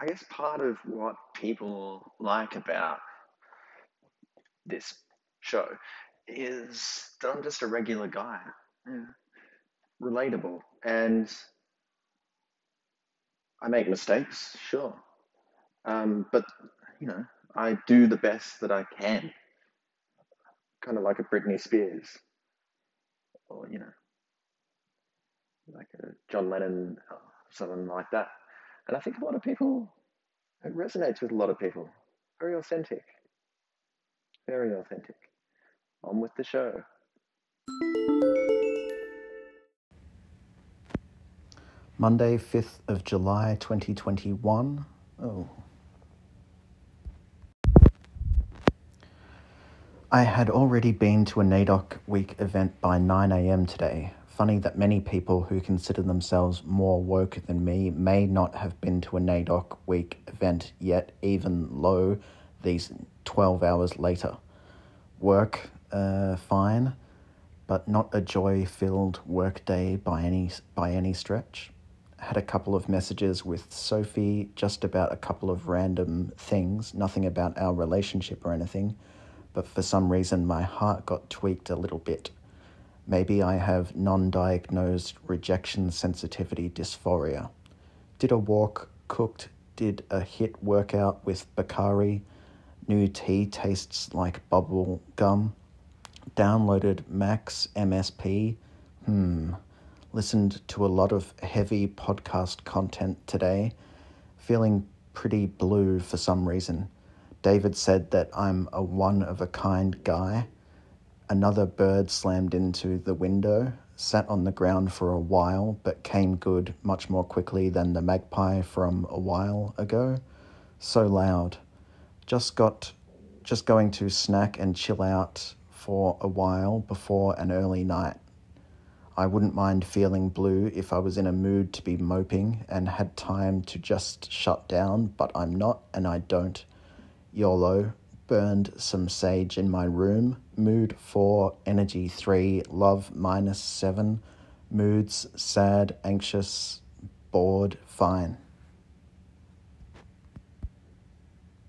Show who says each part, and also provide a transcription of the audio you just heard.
Speaker 1: I guess part of what people like about this show is that I'm just a regular guy, yeah. relatable, and I make mistakes, sure, um, but you know, I do the best that I can, kind of like a Britney Spears, or you know, like a John Lennon, or something like that. And I think a lot of people, it resonates with a lot of people. Very authentic. Very authentic. On with the show.
Speaker 2: Monday, 5th of July 2021. Oh. I had already been to a NAIDOC week event by 9am today. Funny that many people who consider themselves more woke than me may not have been to a NAIDOC week event yet, even lo these 12 hours later. Work, uh, fine, but not a joy filled workday by any, by any stretch had a couple of messages with Sophie just about a couple of random things, nothing about our relationship or anything, but for some reason my heart got tweaked a little bit. Maybe I have non diagnosed rejection sensitivity dysphoria. Did a walk, cooked, did a HIIT workout with Bakari. New tea tastes like bubble gum. Downloaded Max MSP. Hmm listened to a lot of heavy podcast content today, feeling pretty blue for some reason. David said that I'm a one of a kind guy. Another bird slammed into the window, sat on the ground for a while, but came good much more quickly than the magpie from a while ago. So loud. Just got just going to snack and chill out for a while before an early night. I wouldn't mind feeling blue if I was in a mood to be moping and had time to just shut down, but I'm not and I don't. YOLO, burned some sage in my room. Mood 4, energy 3, love minus 7. Moods sad, anxious, bored, fine.